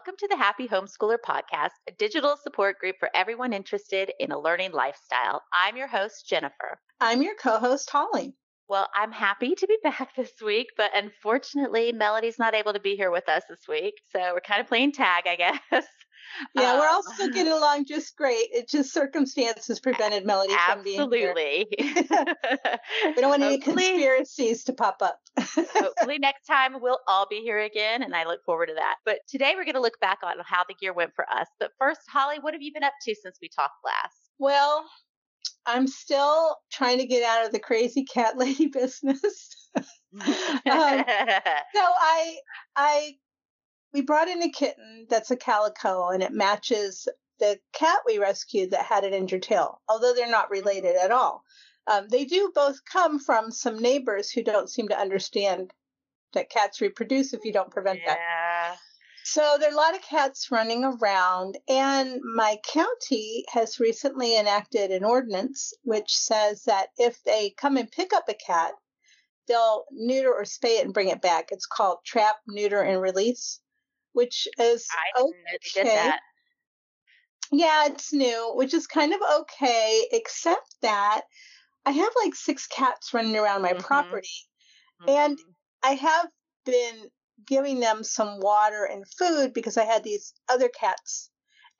Welcome to the Happy Homeschooler Podcast, a digital support group for everyone interested in a learning lifestyle. I'm your host, Jennifer. I'm your co host, Holly. Well, I'm happy to be back this week, but unfortunately, Melody's not able to be here with us this week. So we're kind of playing tag, I guess. Yeah, um, we're all still getting along just great. It's just circumstances prevented Melody from being here. Absolutely. we don't want any conspiracies to pop up. hopefully next time we'll all be here again and I look forward to that. But today we're going to look back on how the year went for us. But first, Holly, what have you been up to since we talked last? Well, I'm still trying to get out of the crazy cat lady business. um, so I I we brought in a kitten that's a calico and it matches the cat we rescued that had an injured tail, although they're not related at all. Um, they do both come from some neighbors who don't seem to understand that cats reproduce if you don't prevent yeah. that. So there are a lot of cats running around, and my county has recently enacted an ordinance which says that if they come and pick up a cat, they'll neuter or spay it and bring it back. It's called trap, neuter, and release, which is I okay. Yeah, it's new, which is kind of okay, except that I have like six cats running around my mm-hmm. property, mm-hmm. and I have been giving them some water and food because I had these other cats.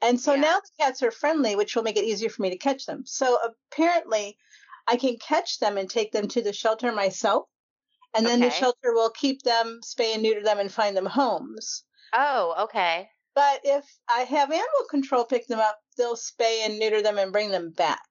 And so yeah. now the cats are friendly, which will make it easier for me to catch them. So apparently, I can catch them and take them to the shelter myself. And then okay. the shelter will keep them, spay and neuter them, and find them homes. Oh, okay. But if I have animal control pick them up, they'll spay and neuter them and bring them back.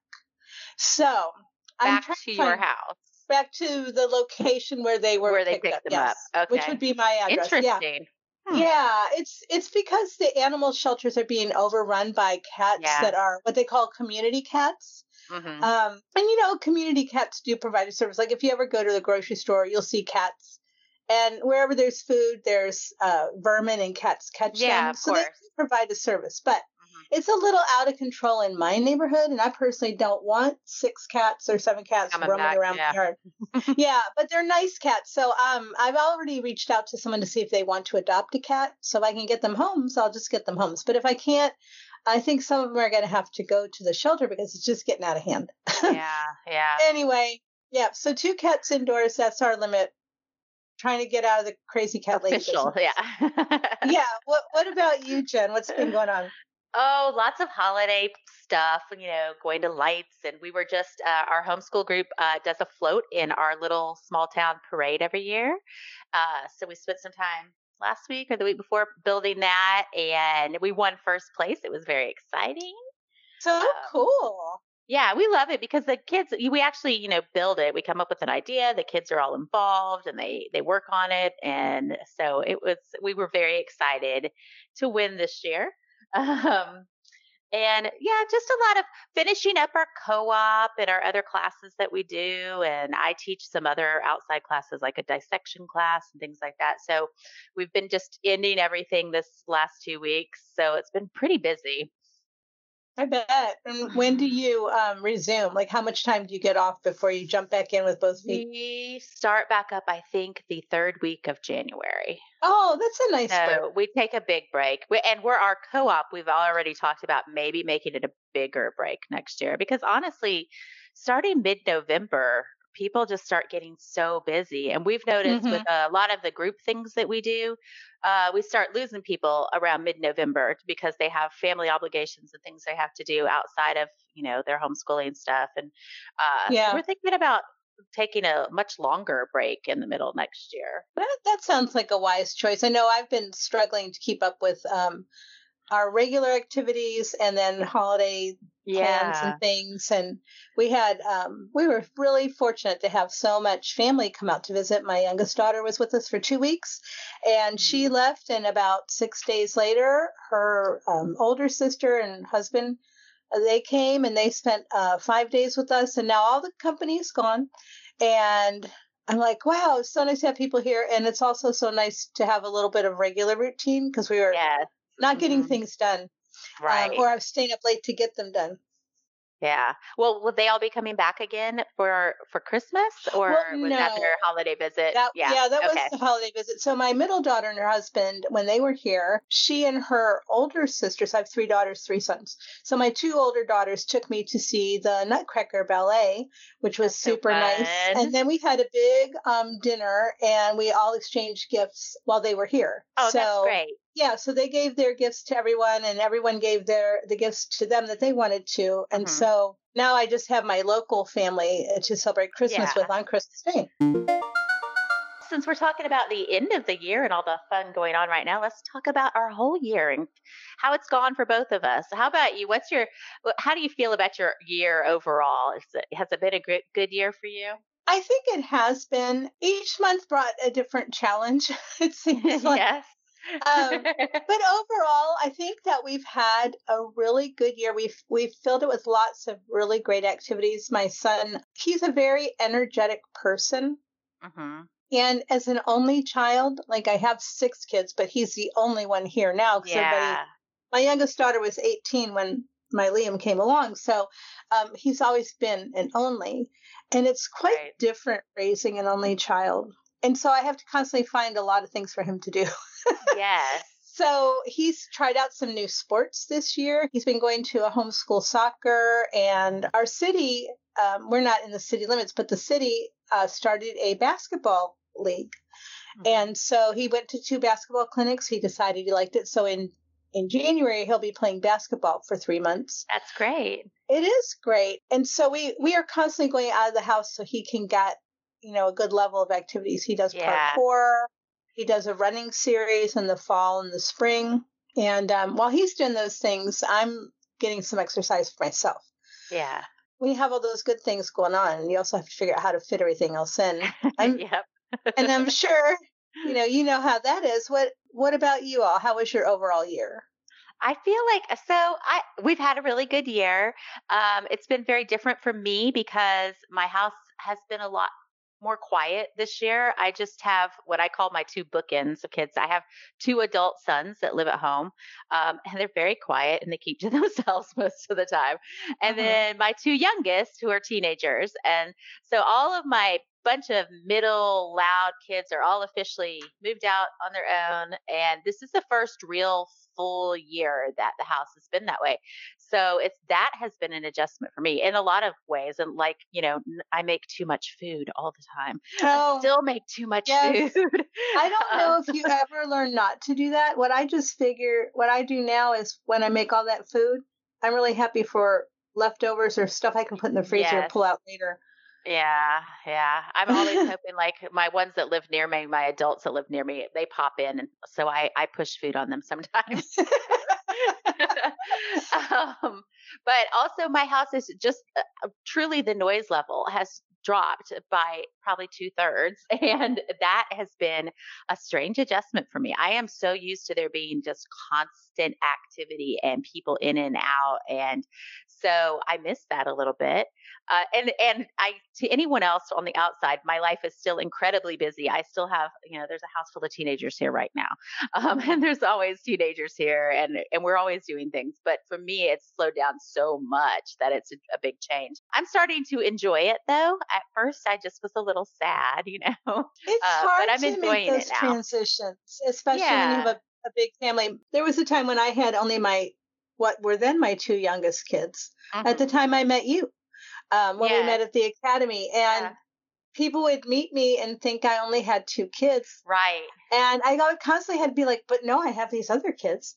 So back I'm to your house back to the location where they were where they picked, up, them yes, up. Okay. Which would be my address. Interesting. Yeah. Hmm. Yeah, it's it's because the animal shelters are being overrun by cats yeah. that are what they call community cats. Mm-hmm. Um, and you know, community cats do provide a service. Like if you ever go to the grocery store, you'll see cats, and wherever there's food, there's uh, vermin, and cats catch yeah, them. Of so course. they provide a service. But it's a little out of control in my neighborhood, and I personally don't want six cats or seven cats Coming roaming back, around yeah. my yard. yeah, but they're nice cats. So um, I've already reached out to someone to see if they want to adopt a cat. So if I can get them homes, I'll just get them homes. But if I can't, I think some of them are going to have to go to the shelter because it's just getting out of hand. yeah, yeah. Anyway, yeah. So two cats indoors. That's our limit trying to get out of the crazy cat lady. Official, yeah. yeah. What What about you, Jen? What's been going on? Oh, lots of holiday stuff, you know, going to lights. And we were just, uh, our homeschool group uh, does a float in our little small town parade every year. Uh, so we spent some time last week or the week before building that. And we won first place. It was very exciting. So um, cool. Yeah, we love it because the kids we actually, you know, build it. We come up with an idea, the kids are all involved and they they work on it and so it was we were very excited to win this year. Um, and yeah, just a lot of finishing up our co-op and our other classes that we do. And I teach some other outside classes like a dissection class and things like that. So we've been just ending everything this last two weeks. So it's been pretty busy. I bet. And when do you um, resume? Like, how much time do you get off before you jump back in with both feet? We start back up, I think, the third week of January. Oh, that's a nice so break. We take a big break. We, and we're our co op. We've already talked about maybe making it a bigger break next year because honestly, starting mid November, people just start getting so busy. And we've noticed mm-hmm. with a lot of the group things that we do, uh, we start losing people around mid-November because they have family obligations and things they have to do outside of you know their homeschooling stuff. And uh, yeah. we're thinking about taking a much longer break in the middle next year. That, that sounds like a wise choice. I know I've been struggling to keep up with um, our regular activities and then holiday plans and things. And we had, um, we were really fortunate to have so much family come out to visit. My youngest daughter was with us for two weeks and she mm-hmm. left. And about six days later, her um, older sister and husband, uh, they came and they spent uh, five days with us. And now all the company is gone. And I'm like, wow, it's so nice to have people here. And it's also so nice to have a little bit of regular routine because we were yes. Not getting mm-hmm. things done right. Um, or I was staying up late to get them done. Yeah. Well, will they all be coming back again for for Christmas, or well, was no. that their holiday visit? That, yeah. yeah, that okay. was the holiday visit. So my middle daughter and her husband, when they were here, she and her older sisters, I have three daughters, three sons. So my two older daughters took me to see the Nutcracker Ballet, which was That's super nice. And then we had a big um, dinner, and we all exchanged gifts while they were here. Oh, so, that's great. Yeah so they gave their gifts to everyone and everyone gave their the gifts to them that they wanted to and Mhm. so now i just have my local family uh, to celebrate christmas Yeah. with on christmas day Since we're talking about the end of the year and all the fun going on right now, let's talk about our whole year and how it's gone for both of us. How about you? What's your how do you feel about your year overall? Is it, has it been a good good year for you? i think it has been each month brought a different challenge it seems like yes. Um, but overall i think that we've had a really good year we've we've filled it with lots of really great activities my son he's a very energetic person hmm And as an only child, like I have six kids, but he's the only one here now. Yeah. my youngest daughter was 18 when my Liam came along. So um, he's always been an only. And it's quite Right. different raising an only child. And so I have to constantly find a lot of things for him to do. Yes. So he's tried out some new sports this year. He's been going to a homeschool soccer, and our city, um, we're not in the city limits, but the city uh, started a basketball league. Mhm. And so he went to two basketball clinics. He decided he liked it. So in, in January, he'll be playing basketball for three months. That's great. It is great. And so we, we are constantly going out of the house so he can get, you know, a good level of activities. He does Yeah. parkour. He does a running series in the fall and the spring. And um, while he's doing those things, I'm getting some exercise for myself. Yeah. We have all those good things going on, and you also have to figure out how to fit everything else in. I'm- yep. and I'm sure, you know, you know how that is. What What about you all? How was your overall year? I feel like so I we've had a really good year. Um, it's been very different for me because my house has been a lot more quiet this year. I just have what I call my two bookends of kids. I have two adult sons that live at home, um, and they're very quiet and they keep to themselves most of the time. And Mhm. then my two youngest, who are teenagers, and so all of my bunch of middle loud kids are all officially moved out on their own and this is the first real full year that the house has been that way so it's that has been an adjustment for me in a lot of ways and like you know I make too much food all the time I still make too much yes. food I don't um, know if you ever learn not to do that. What I just figure, what I do now is when I make all that food, I'm really happy for leftovers or stuff I can put in the freezer and pull out later. Yeah, yeah. I'm always hoping like my ones that live near me, my adults that live near me, they pop in and so I I push food on them sometimes. um, but also my house is just uh, truly the noise level has dropped by probably two thirds and that has been a strange adjustment for me. I am so used to there being just constant activity and people in and out and so i miss that a little bit uh, and and I to anyone else on the outside, my life is still incredibly busy. I still have you know there's a house full of teenagers here right now, um, and there's always teenagers here, and and we're always doing things. But for me, it's slowed down so much that it's a, a big change. I'm starting to enjoy it though. At first, I just was a little sad, you know. It's Uh, hard but I'm to enjoying make those transitions, especially when you have a, a big family. There was a time when I had only my what were then my two youngest kids. At the Mhm. time I met you, um, when we met at the academy, and Yeah. people would meet me and think I only had two kids, right. and I constantly had to be like, "But no, I have these other kids."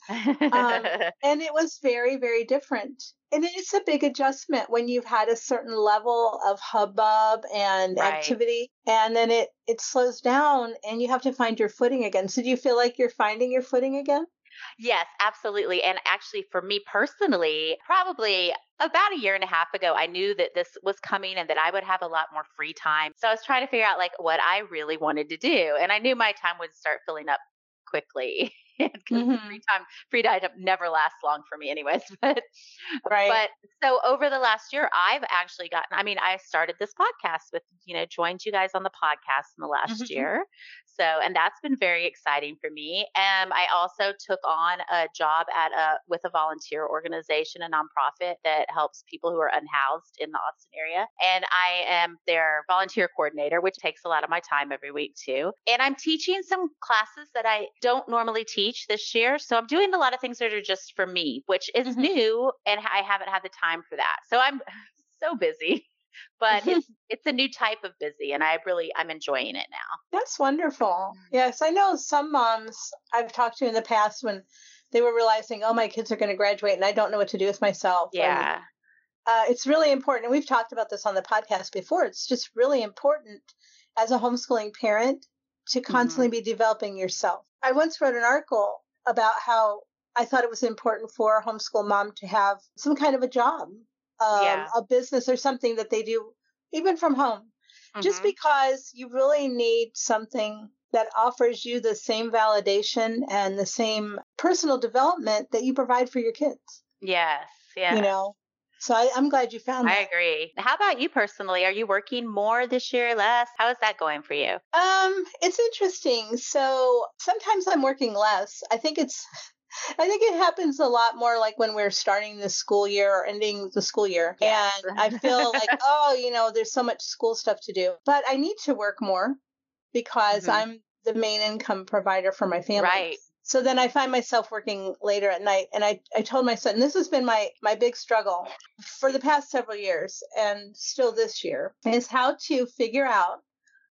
Um, and it was very very different and it's a big adjustment when you've had a certain level of hubbub and Right. activity and then it it slows down and you have to find your footing again so do you feel like you're finding your footing again Yes, absolutely. And actually, for me personally, probably about a year and a half ago, I knew that this was coming and that I would have a lot more free time. So I was trying to figure out like what I really wanted to do. And I knew my time would start filling up quickly. Because Mhm. free time, free time never lasts long for me, anyways. But right but so over the last year, I've actually gotten, I mean, I started this podcast with, you know, joined you guys on the podcast in the last Mhm. year. So, and that's been very exciting for me. Um, I also took on a job at a with a volunteer organization, a nonprofit that helps people who are unhoused in the Austin area. And I am their volunteer coordinator, which takes a lot of my time every week too. And I'm teaching some classes that I don't normally teach this year. So I'm doing a lot of things that are just for me, which is mm-hmm. new, and I haven't had the time for that. So I'm so busy but it's it's a new type of busy and i really i'm enjoying it now. That's wonderful. Mm-hmm. yes i know some moms i've talked to in the past when they were realizing oh my kids are going to graduate and i don't know what to do with myself yeah. and, uh, it's really important and we've talked about this on the podcast before it's just really important as a homeschooling parent to constantly mm-hmm. be developing yourself. I once wrote an article about how I thought it was important for a homeschool mom to have some kind of a job um, yeah. a business or something that they do even from home. Mm-hmm. Just because you really need something that offers you the same validation and the same personal development that you provide for your kids. Yes, yeah. You know, so I, am glad you found that. I agree. How about you personally? Are you working more this year, less? How is that going for you? Um, it's interesting. So sometimes I'm working less. I think it's I think it happens a lot more like when we're starting the school year or ending the school year. Yes. And I feel like, oh, you know, there's so much school stuff to do. But I need to work more because mm-hmm. I'm the main income provider for my family. Right. So then I find myself working later at night. And I, I told my son, this has been my, my big struggle for the past several years and still this year, is how to figure out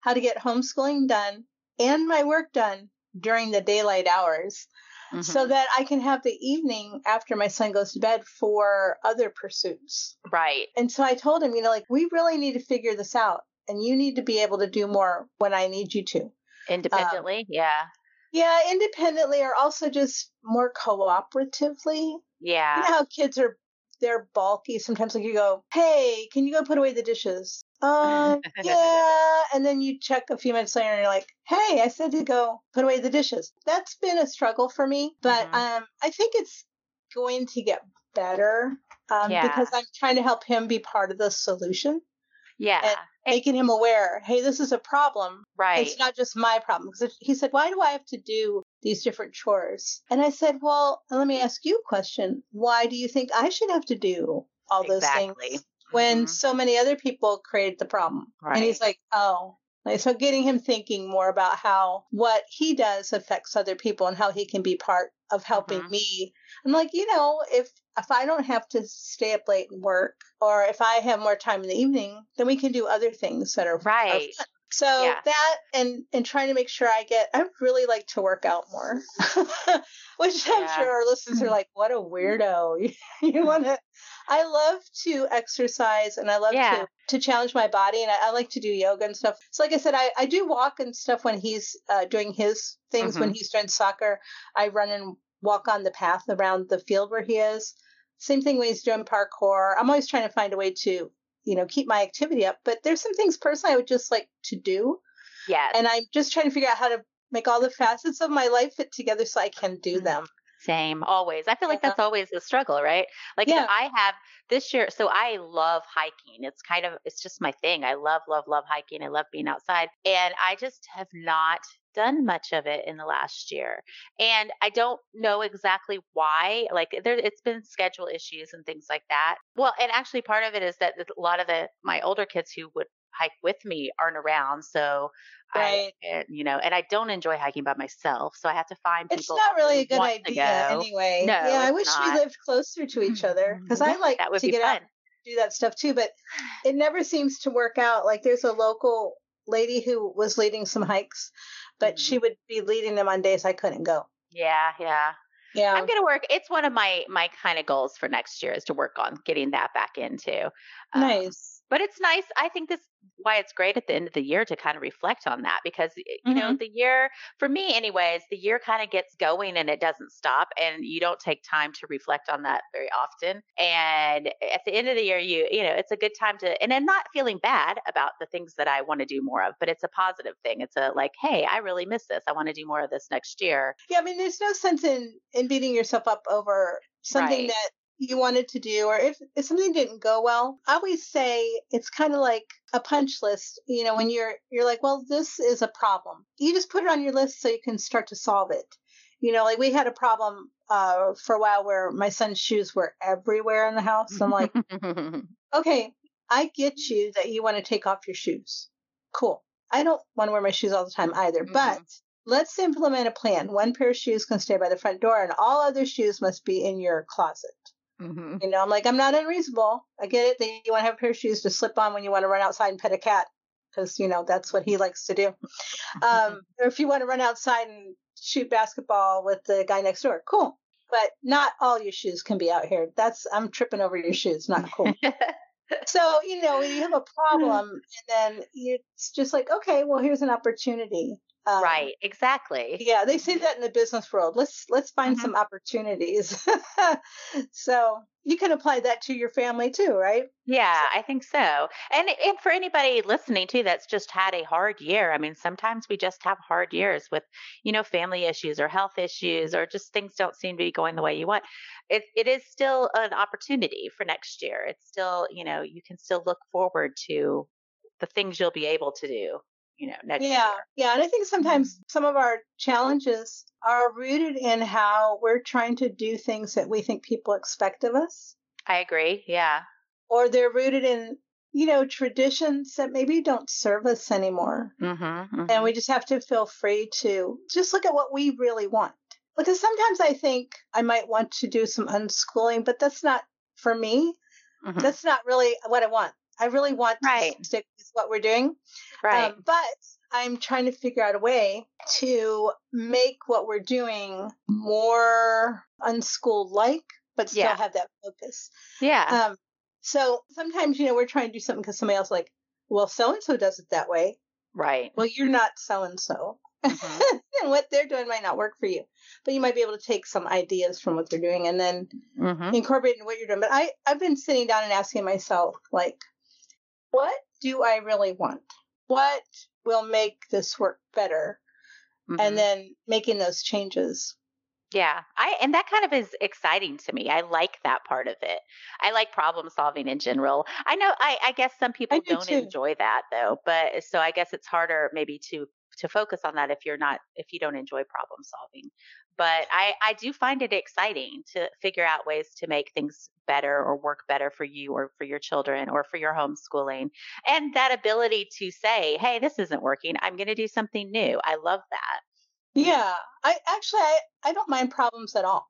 how to get homeschooling done and my work done during the daylight hours mm-hmm. so that I can have the evening after my son goes to bed for other pursuits. Right. And so I told him, you know, like, we really need to figure this out. And you need to be able to do more when I need you to. Independently, um, yeah. Yeah, independently or also just more cooperatively. Yeah. You know how kids are they're bulky. Sometimes like you go, Hey, can you go put away the dishes? Um, yeah. And then you check a few minutes later and you're like, hey, I said to go put away the dishes. That's been a struggle for me, but mm-hmm. um, I think it's going to get better um, yeah. because I'm trying to help him be part of the solution. Yeah. And making him aware, hey, this is a problem. Right. It's not just my problem. Because he said, why do I have to do these different chores? And I said, well, let me ask you a question. Why do you think I should have to do all those exactly. things? When mm-hmm. so many other people created the problem. Right. And he's like, oh. Like, so getting him thinking more about how what he does affects other people and how he can be part of helping mm-hmm. me. I'm like, you know, if if I don't have to stay up late and work, or if I have more time in the evening, then we can do other things that are right. Are so yeah. that and and trying to make sure I get I really like to work out more. Which I'm sure our listeners are like, what a weirdo. you want to I love to exercise and I love yeah. to to challenge my body and I, I, like to do yoga and stuff. So like I said, I, I do walk and stuff when he's uh, doing his things mm-hmm. when he's doing soccer. I run and walk on the path around the field where he is. Same thing when he's doing parkour. I'm always trying to find a way to you know, keep my activity up. But there's some things personally I would just like to do. Yeah. And I'm just trying to figure out how to make all the facets of my life fit together so I can do mm-hmm. them. Same, always. I feel like that's always a struggle, right? Like yeah. I have this year, so I love hiking. It's kind of, it's just my thing. I love, love, love hiking. I love being outside. And I just have not done much of it in the last year. And I don't know exactly why. Like there it's been schedule issues and things like that. Well, and actually part of it is that a lot of the my older kids who would hike with me aren't around. So right. I, you know, and I don't enjoy hiking by myself. So I have to find people. It's not really a good idea anyway. No, yeah, I wish not. we lived closer to each other because I like that would to get fun. out do that stuff too, but it never seems to work out. Like there's a local lady who was leading some hikes but mm-hmm. she would be leading them on days I couldn't go. Yeah, yeah. Yeah. I'm going to work. It's one of my my kind of goals for next year is to work on getting that back into. Um, nice. But it's nice. I think this why it's great at the end of the year to kind of reflect on that because you mm-hmm. know the year for me anyways the year kind of gets going and it doesn't stop and you don't take time to reflect on that very often and at the end of the year you you know it's a good time to and I'm not feeling bad about the things that I want to do more of but it's a positive thing it's a like hey I really miss this I want to do more of this next year yeah I mean there's no sense in in beating yourself up over something right. that you wanted to do or if, if something didn't go well i always say it's kind of like a punch list you know when you're you're like well this is a problem. You just put it on your list so you can start to solve it. You know like we had a problem uh, for a while where my son's shoes were everywhere in the house. I'm like okay i get you that you want to take off your shoes. Cool. I don't want to wear my shoes all the time either mm-hmm. but let's implement a plan. One pair of shoes can stay by the front door and all other shoes must be in your closet Mm-hmm. You know, I'm like, I'm not unreasonable. I get it that you want to have a pair of shoes to slip on when you want to run outside and pet a cat, because you know that's what he likes to do. Um, or if you want to run outside and shoot basketball with the guy next door, cool. But not all your shoes can be out here. That's I'm tripping over your shoes. Not cool. so you know, you have a problem, and then it's just like, okay, well, here's an opportunity. Um, right, exactly. Yeah, they say that in the business world. Let's let's find mm-hmm. some opportunities. so you can apply that to your family too, right? Yeah, I think so. And and for anybody listening too that's just had a hard year. I mean, sometimes we just have hard years with, you know, family issues or health issues or just things don't seem to be going the way you want. It it is still an opportunity for next year. It's still, you know, you can still look forward to the things you'll be able to do you know next yeah year. yeah and i think sometimes some of our challenges are rooted in how we're trying to do things that we think people expect of us i agree yeah or they're rooted in you know traditions that maybe don't serve us anymore mm-hmm, mm-hmm. and we just have to feel free to just look at what we really want because sometimes i think i might want to do some unschooling but that's not for me mm-hmm. that's not really what i want I really want right. to stick with what we're doing. Right. Um, but I'm trying to figure out a way to make what we're doing more unschool like, but still yeah. have that focus. Yeah. Um, so sometimes, you know, we're trying to do something because somebody else like, well, so and so does it that way. Right. Well, you're not so and so. And what they're doing might not work for you, but you might be able to take some ideas from what they're doing and then mm-hmm. incorporate in what you're doing. But I, I've been sitting down and asking myself, like, what do I really want? What will make this work better? Mm-hmm. And then making those changes. Yeah, I and that kind of is exciting to me. I like that part of it. I like problem solving in general. I know I, I guess some people do not enjoy that though, but so I guess it's harder maybe to to focus on that if you're not if you don't enjoy problem solving but i i do find it exciting to figure out ways to make things better or work better for you or for your children or for your homeschooling and that ability to say hey this isn't working i'm going to do something new i love that. Yeah i actually i, I don't mind problems at all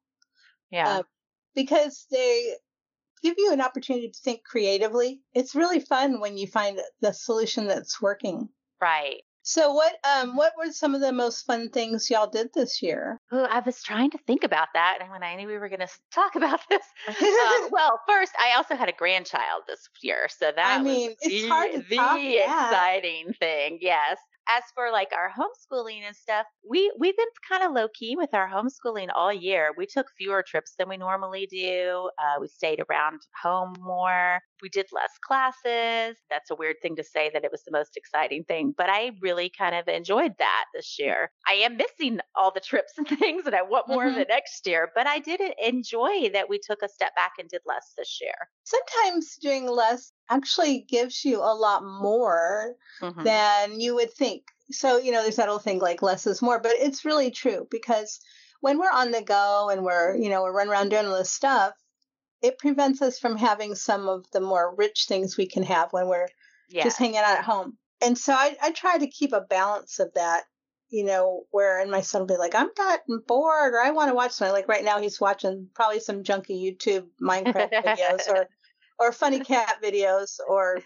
yeah. uh, because they give you an opportunity to think creatively. It's really fun when you find the solution that's working. Right so what um what were some of the most fun things y'all did this year? Oh, I was trying to think about that, and when I knew we were going to talk about this, um, well, first I also had a grandchild this year, so that I mean, it's the, hard to the exciting thing. Yes, as for like our homeschooling and stuff, we we've been kind of low key with our homeschooling all year. We took fewer trips than we normally do. Uh, we stayed around home more. We did less classes. That's a weird thing to say that it was the most exciting thing, but I really kind of enjoyed that this year. I am missing all the trips and things, and I want more mm-hmm. of it next year. But I did enjoy that we took a step back and did less this year. Sometimes doing less actually gives you a lot more mm-hmm. than you would think. So, you know, there's that old thing like less is more, but it's really true because when we're on the go and we're, you know, we're running around doing all this stuff, it prevents us from having some of the more rich things we can have when we're yeah. just hanging out at home. And so I, I try to keep a balance of that, you know, where and my son will be like, I'm not bored or I want to watch something. Like right now he's watching probably some junky YouTube Minecraft videos or or funny cat videos or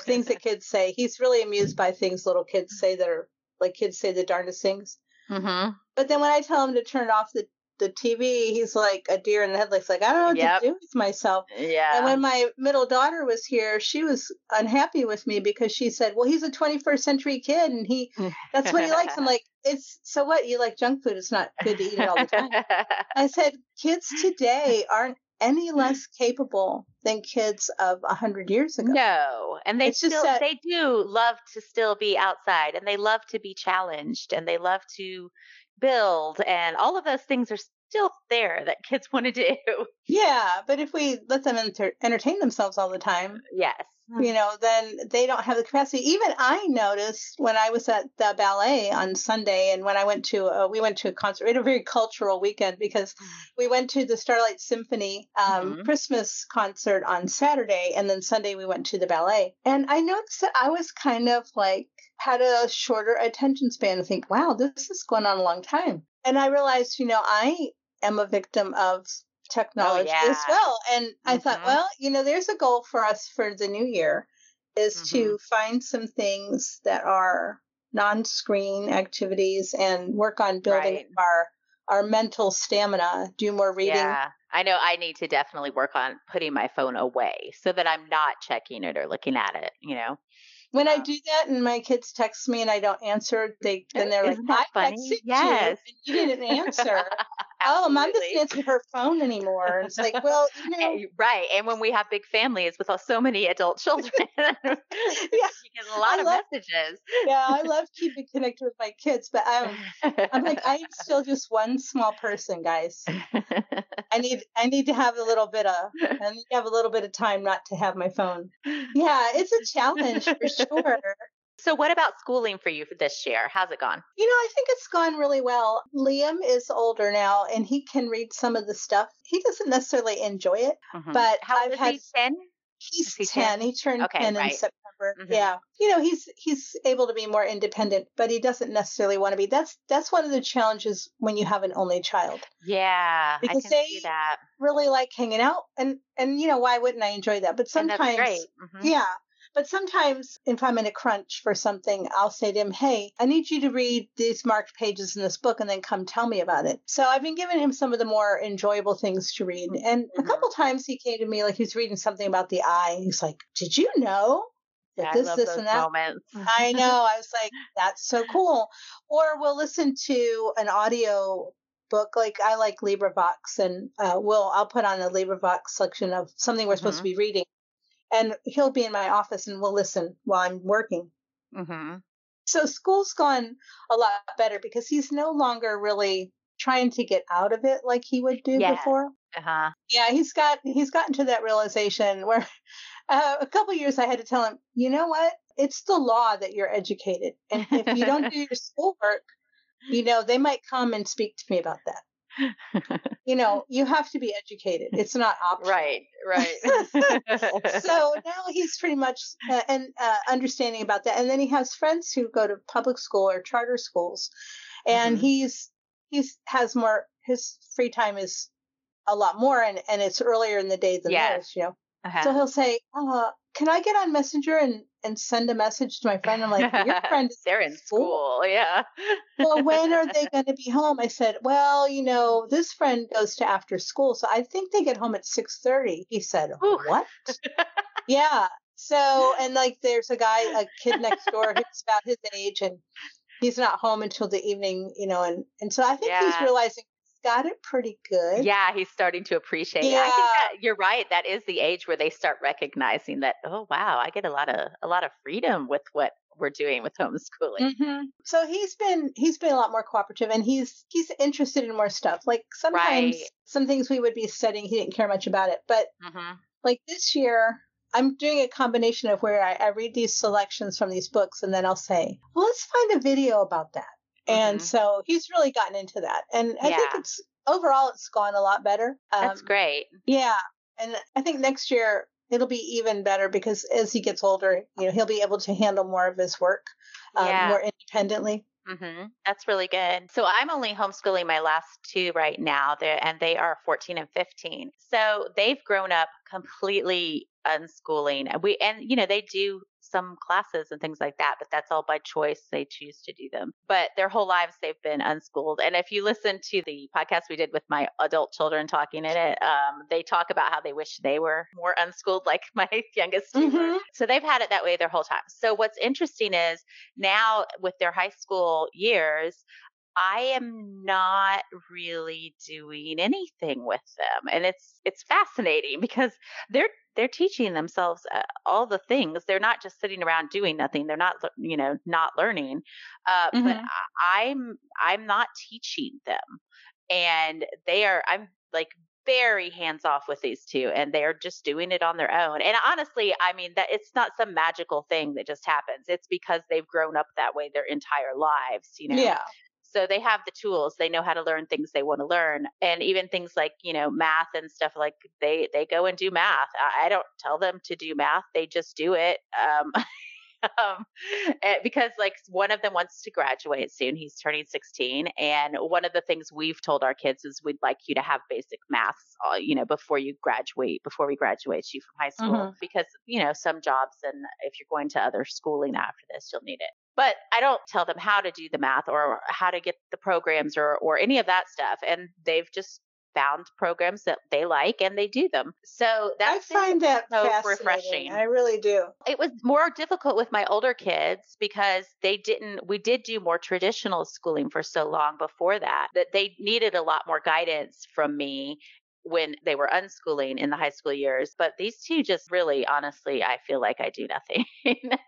things that kids say. He's really amused by things little kids say that are like kids say the darndest things. Mm-hmm. But then when I tell him to turn off the the TV, he's like a deer in the headlights. Like I don't know what yep. to do with myself. Yeah. And when my middle daughter was here, she was unhappy with me because she said, "Well, he's a 21st century kid, and he that's what he likes." I'm like, "It's so what? You like junk food? It's not good to eat it all the time." I said, "Kids today aren't any mm-hmm. less capable than kids of a hundred years ago. No, and they it's still that, they do love to still be outside, and they love to be challenged, and they love to build, and all of those things are still there that kids want to do. Yeah, but if we let them enter- entertain themselves all the time, yes, you know, then they don't have the capacity. Even I noticed when I was at the ballet on Sunday, and when I went to, a, we went to a concert. We had a very cultural weekend because mm. we went to the Starlight Symphony um, mm-hmm. Christmas concert on Saturday, and then Sunday we went to the ballet. And I noticed that I was kind of like had a shorter attention span to think, wow, this is going on a long time. And I realized, you know, I am a victim of technology oh, yeah. as well. And mm-hmm. I thought, mm-hmm. well, you know, there's a goal for us for the new year is mm-hmm. to find some things that are non-screen activities and work on building right. our our mental stamina, do more reading. Yeah. I know I need to definitely work on putting my phone away so that I'm not checking it or looking at it, you know. When I do that and my kids text me and I don't answer, they then they're Isn't like, "I texted yes. you and you didn't answer." oh, mom doesn't answer her phone anymore. It's like, well, you know, right. And when we have big families with so many adult children, yeah, you get a lot I of love, messages. yeah, I love keeping connected with my kids, but I'm, I'm like, I'm still just one small person, guys. I need, I need to have a little bit of, I need to have a little bit of time not to have my phone. Yeah, it's a challenge for sure. So, what about schooling for you this year? How's it gone? You know, I think it's gone really well. Liam is older now and he can read some of the stuff. He doesn't necessarily enjoy it, mm-hmm. but How I've had. He, 10? He's he 10. 10. He turned okay, 10 right. in September. Mm-hmm. Yeah. You know, he's he's able to be more independent, but he doesn't necessarily want to be. That's that's one of the challenges when you have an only child. Yeah. Because they really like hanging out and and you know, why wouldn't I enjoy that? But sometimes mm-hmm. yeah, but sometimes if I'm in a crunch for something, I'll say to him, Hey, I need you to read these marked pages in this book and then come tell me about it. So I've been giving him some of the more enjoyable things to read. And mm-hmm. a couple times he came to me like he was reading something about the eye. He's like, Did you know? That yeah, this, this, and that. Moments. I know. I was like, that's so cool. Or we'll listen to an audio book. Like I like LibriVox, and uh, we'll I'll put on a LibriVox selection of something we're supposed mm-hmm. to be reading, and he'll be in my office and we'll listen while I'm working. Mm-hmm. So school's gone a lot better because he's no longer really trying to get out of it like he would do yeah. before. Uh-huh. Yeah, he's got he's gotten to that realization where uh, a couple years I had to tell him, you know what? It's the law that you're educated, and if you don't do your schoolwork, you know they might come and speak to me about that you know, you have to be educated. It's not optional. Right, right. so now he's pretty much uh, and uh, understanding about that. And then he has friends who go to public school or charter schools, and mm-hmm. he's he's has more. His free time is a lot more, and and it's earlier in the day than yes. theirs. You know, uh-huh. so he'll say, uh, "Can I get on Messenger and and send a message to my friend. I'm like, your friend is they're in school. school. Yeah. well, when are they going to be home? I said, well, you know, this friend goes to after school, so I think they get home at six thirty. He said, Ooh. what? yeah. So, and like, there's a guy, a kid next door who's about his age, and he's not home until the evening, you know, and and so I think yeah. he's realizing got it pretty good. Yeah, he's starting to appreciate. Yeah, I think that you're right. That is the age where they start recognizing that. Oh wow, I get a lot of a lot of freedom with what we're doing with homeschooling. Mm-hmm. So he's been he's been a lot more cooperative, and he's he's interested in more stuff. Like sometimes right. some things we would be studying, he didn't care much about it, but mm-hmm. like this year. I'm doing a combination of where I, I read these selections from these books and then I'll say, well, let's find a video about that. And mm-hmm. so he's really gotten into that. And I yeah. think it's overall it's gone a lot better. Um, That's great. Yeah. And I think next year it'll be even better because as he gets older, you know, he'll be able to handle more of his work um, yeah. more independently. Mm-hmm. That's really good. So I'm only homeschooling my last two right now, They're, and they are 14 and 15. So they've grown up completely unschooling. We and you know they do some classes and things like that, but that's all by choice. They choose to do them. But their whole lives, they've been unschooled. And if you listen to the podcast we did with my adult children talking in it, um, they talk about how they wish they were more unschooled, like my youngest. Mm-hmm. So they've had it that way their whole time. So what's interesting is now with their high school years, I am not really doing anything with them. And it's it's fascinating because they're they're teaching themselves uh, all the things. They're not just sitting around doing nothing. They're not, you know, not learning. Uh, mm-hmm. But I'm I'm not teaching them. and they are I'm like very hands off with these two and they're just doing it on their own. And honestly, I mean that it's not some magical thing that just happens. It's because they've grown up that way their entire lives, you know. Yeah. So they have the tools. They know how to learn things they want to learn. And even things like, you know, math and stuff like they they go and do math. I, I don't tell them to do math. They just do it. Um um, eh, because like one of them wants to graduate soon. He's turning 16, and one of the things we've told our kids is we'd like you to have basic maths, uh, you know, before you graduate, before we graduate you from high school, mm-hmm. because you know some jobs and if you're going to other schooling after this, you'll need it. But I don't tell them how to do the math or how to get the programs or or any of that stuff, and they've just found programs that they like and they do them. So that's I find that so refreshing. I really do. It was more difficult with my older kids because they didn't we did do more traditional schooling for so long before that that they needed a lot more guidance from me when they were unschooling in the high school years. But these two just really, honestly, I feel like I do nothing.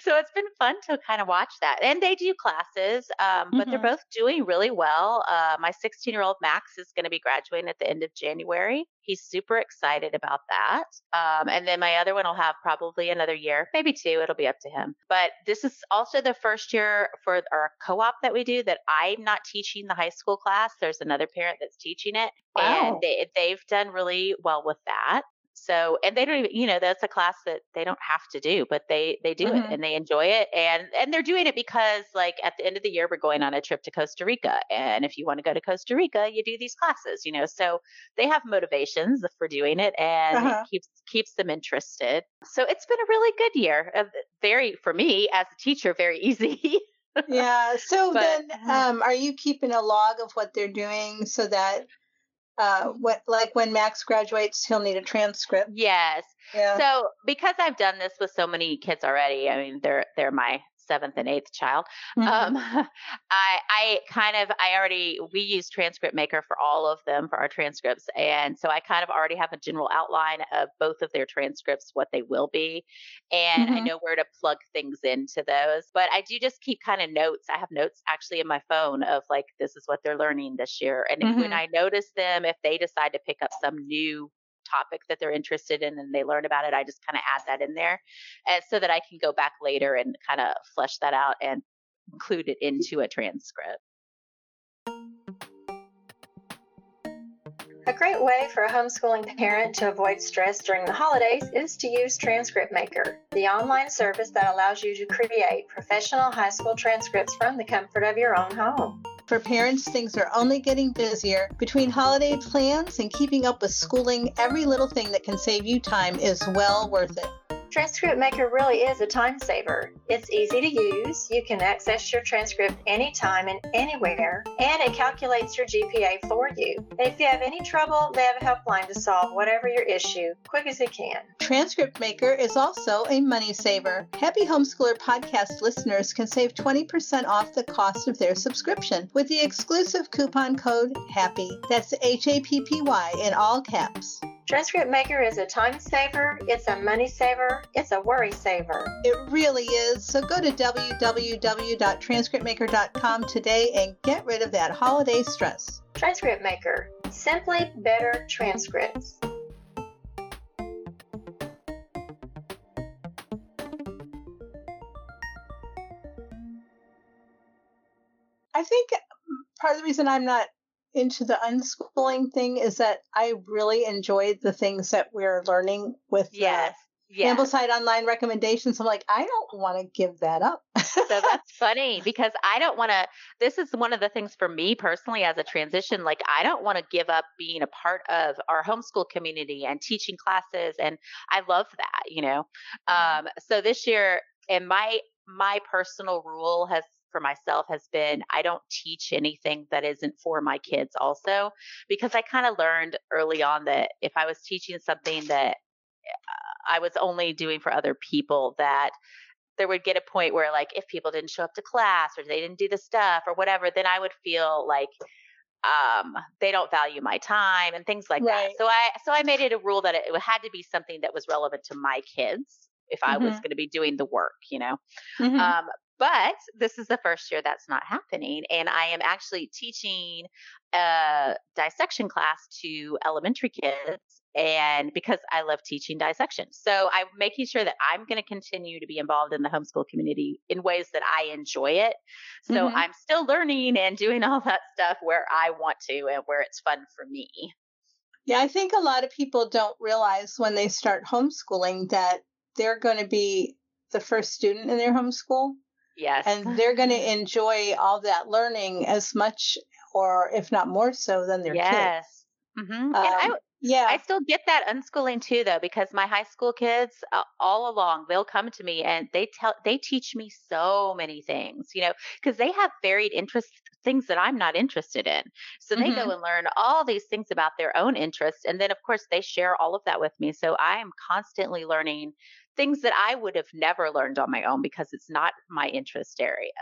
so it's been fun to kind of watch that. And they do classes, um, but mm-hmm. they're both doing really well. Uh, my 16 year old Max is going to be graduating at the end of January. He's super excited about that. Um, and then my other one will have probably another year, maybe two. It'll be up to him. But this is also the first year for our co op that we do that I'm not teaching the high school class. There's another parent that's teaching it. Wow. And they, they've done really well with that. So, and they don't even, you know, that's a class that they don't have to do, but they they do mm-hmm. it and they enjoy it, and and they're doing it because like at the end of the year we're going on a trip to Costa Rica, and if you want to go to Costa Rica, you do these classes, you know. So they have motivations for doing it, and uh-huh. it keeps keeps them interested. So it's been a really good year, uh, very for me as a teacher, very easy. yeah. So but, then, um, are you keeping a log of what they're doing so that uh, what like when Max graduates, he'll need a transcript. Yes. Yeah. So because I've done this with so many kids already, I mean they're they're my seventh and eighth child. Mm-hmm. Um, I I kind of I already we use Transcript Maker for all of them for our transcripts, and so I kind of already have a general outline of both of their transcripts, what they will be, and mm-hmm. I know where to plug things into those. But I do just keep kind of notes. I have notes actually in my phone of like this is what they're learning this year, and mm-hmm. when I notice them, if they decide to pick up some new topic that they're interested in and they learn about it, I just kind of add that in there and so that I can go back later and kind of flesh that out and include it into a transcript. A great way for a homeschooling parent to avoid stress during the holidays is to use Transcript Maker, the online service that allows you to create professional high school transcripts from the comfort of your own home. For parents, things are only getting busier. Between holiday plans and keeping up with schooling, every little thing that can save you time is well worth it. Transcript Maker really is a time saver. It's easy to use. You can access your transcript anytime and anywhere, and it calculates your GPA for you. If you have any trouble, they have a helpline to solve whatever your issue quick as it can. Transcript Maker is also a money saver. Happy Homeschooler podcast listeners can save 20% off the cost of their subscription with the exclusive coupon code HAPPY. That's H A P P Y in all caps. Transcript Maker is a time saver, it's a money saver, it's a worry saver. It really is. So go to www.transcriptmaker.com today and get rid of that holiday stress. Transcript Maker, simply better transcripts. I think part of the reason I'm not into the unschooling thing is that I really enjoyed the things that we're learning with yes. Yes. Ambleside online recommendations. I'm like, I don't want to give that up. so that's funny because I don't want to. This is one of the things for me personally as a transition. Like, I don't want to give up being a part of our homeschool community and teaching classes. And I love that, you know. Mm-hmm. Um, so this year, and my my personal rule has for myself has been I don't teach anything that isn't for my kids also because I kind of learned early on that if I was teaching something that I was only doing for other people that there would get a point where like if people didn't show up to class or they didn't do the stuff or whatever then I would feel like um they don't value my time and things like right. that. So I so I made it a rule that it, it had to be something that was relevant to my kids if I mm-hmm. was going to be doing the work, you know. Mm-hmm. Um, but this is the first year that's not happening. And I am actually teaching a dissection class to elementary kids and because I love teaching dissection. So I'm making sure that I'm going to continue to be involved in the homeschool community in ways that I enjoy it. So mm-hmm. I'm still learning and doing all that stuff where I want to and where it's fun for me. Yeah, I think a lot of people don't realize when they start homeschooling that they're going to be the first student in their homeschool. Yes. And they're going to enjoy all that learning as much or if not more so than their yes. kids. Mm-hmm. Um, and I, yeah. I still get that unschooling too, though, because my high school kids, uh, all along, they'll come to me and they tell, they teach me so many things, you know, because they have varied interests, things that I'm not interested in. So they mm-hmm. go and learn all these things about their own interests. And then, of course, they share all of that with me. So I am constantly learning things that I would have never learned on my own because it's not my interest area.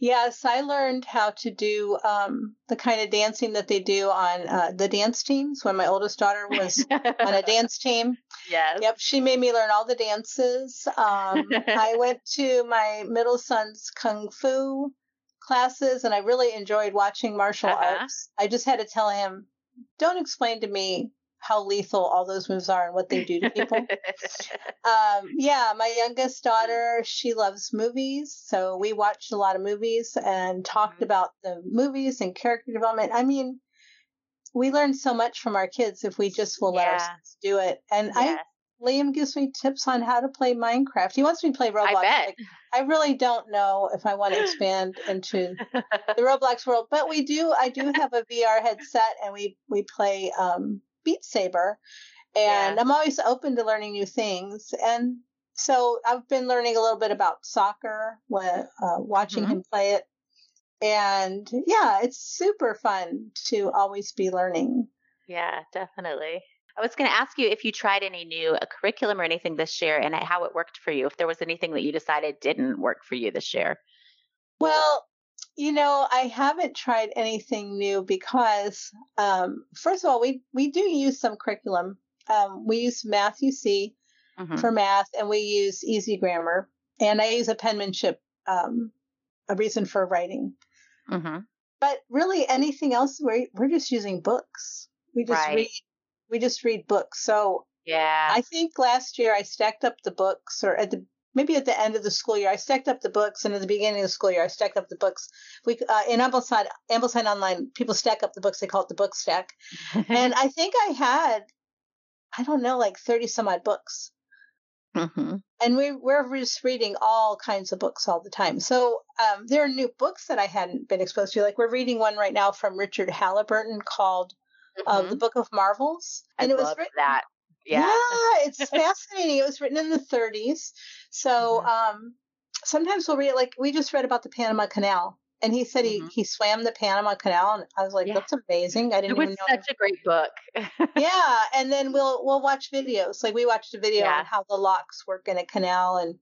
Yes, I learned how to do um, the kind of dancing that they do on uh, the dance teams when my oldest daughter was on a dance team. Yes. Yep, she made me learn all the dances. Um, I went to my middle son's kung fu classes and I really enjoyed watching martial uh-huh. arts. I just had to tell him, don't explain to me how lethal all those moves are and what they do to people. um, yeah, my youngest daughter, she loves movies. So we watched a lot of movies and talked mm-hmm. about the movies and character development. I mean, we learn so much from our kids if we just will let yeah. us do it. And I, Liam gives me tips on how to play Minecraft. He wants me to play Roblox. I, like, I really don't know if I want to expand into the Roblox world, but we do. I do have a VR headset, and we we play um, Beat Saber, and yeah. I'm always open to learning new things. And so I've been learning a little bit about soccer, when, uh, watching mm-hmm. him play it. And yeah, it's super fun to always be learning. Yeah, definitely. I was going to ask you if you tried any new uh, curriculum or anything this year and how it worked for you, if there was anything that you decided didn't work for you this year. Well, you know, I haven't tried anything new because, um, first of all, we, we do use some curriculum. Um, we use Math-U-See mm-hmm. for math, and we use Easy Grammar, and I use a penmanship, um, a reason for writing. Mm-hmm. But really, anything else, we're, we're just using books. We just right. read, we just read books. So yeah, I think last year I stacked up the books, or at the maybe at the end of the school year, I stacked up the books, and at the beginning of the school year, I stacked up the books. We uh, in Ambleside, Ambleside Online, people stack up the books. They call it the book stack, and I think I had, I don't know, like thirty some odd books. Mm-hmm. And we, we're just reading all kinds of books all the time. So um, there are new books that I hadn't been exposed to. Like we're reading one right now from Richard Halliburton called uh, mm-hmm. uh, "The Book of Marvels," and I it was written, that. Yeah. yeah, it's fascinating. It was written in the 30s. So mm-hmm. um, sometimes we'll read, like, we just read about the Panama Canal. And he said mm-hmm. he, he swam the Panama Canal, and I was like, yeah. "That's amazing! I didn't it was even know." Such a great book. yeah, and then we'll we'll watch videos. Like we watched a video yeah. on how the locks work in a canal, and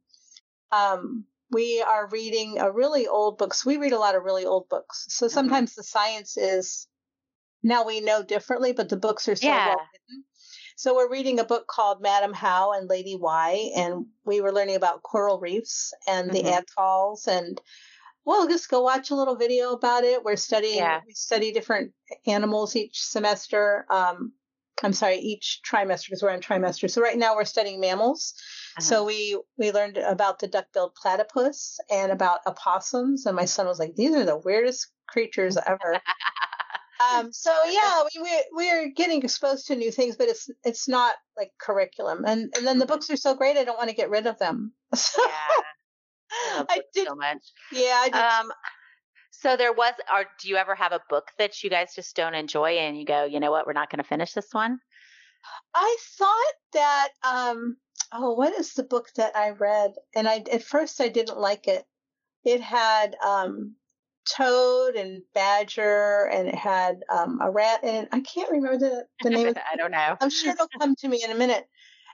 um, we are reading a really old books. We read a lot of really old books, so mm-hmm. sometimes mm-hmm. the science is now we know differently, but the books are so yeah. well written so we're reading a book called Madam How and Lady Why, and we were learning about coral reefs and the mm-hmm. atolls and we'll just go watch a little video about it. We're studying yeah. we study different animals each semester. Um, I'm sorry, each trimester because we're on trimester. So right now we're studying mammals. Uh-huh. So we we learned about the duck-billed platypus and about opossums, and my son was like, "These are the weirdest creatures ever." um, so yeah, we, we we're getting exposed to new things, but it's it's not like curriculum. And and then the mm-hmm. books are so great, I don't want to get rid of them. So, yeah, I, I did so much. Yeah, I did. Um, so there was, or do you ever have a book that you guys just don't enjoy, and you go, you know what, we're not going to finish this one? I thought that, um, oh, what is the book that I read? And I at first I didn't like it. It had um, toad and badger and it had um, a rat in it. I can't remember the, the name of it. I don't know. I'm sure it'll come to me in a minute.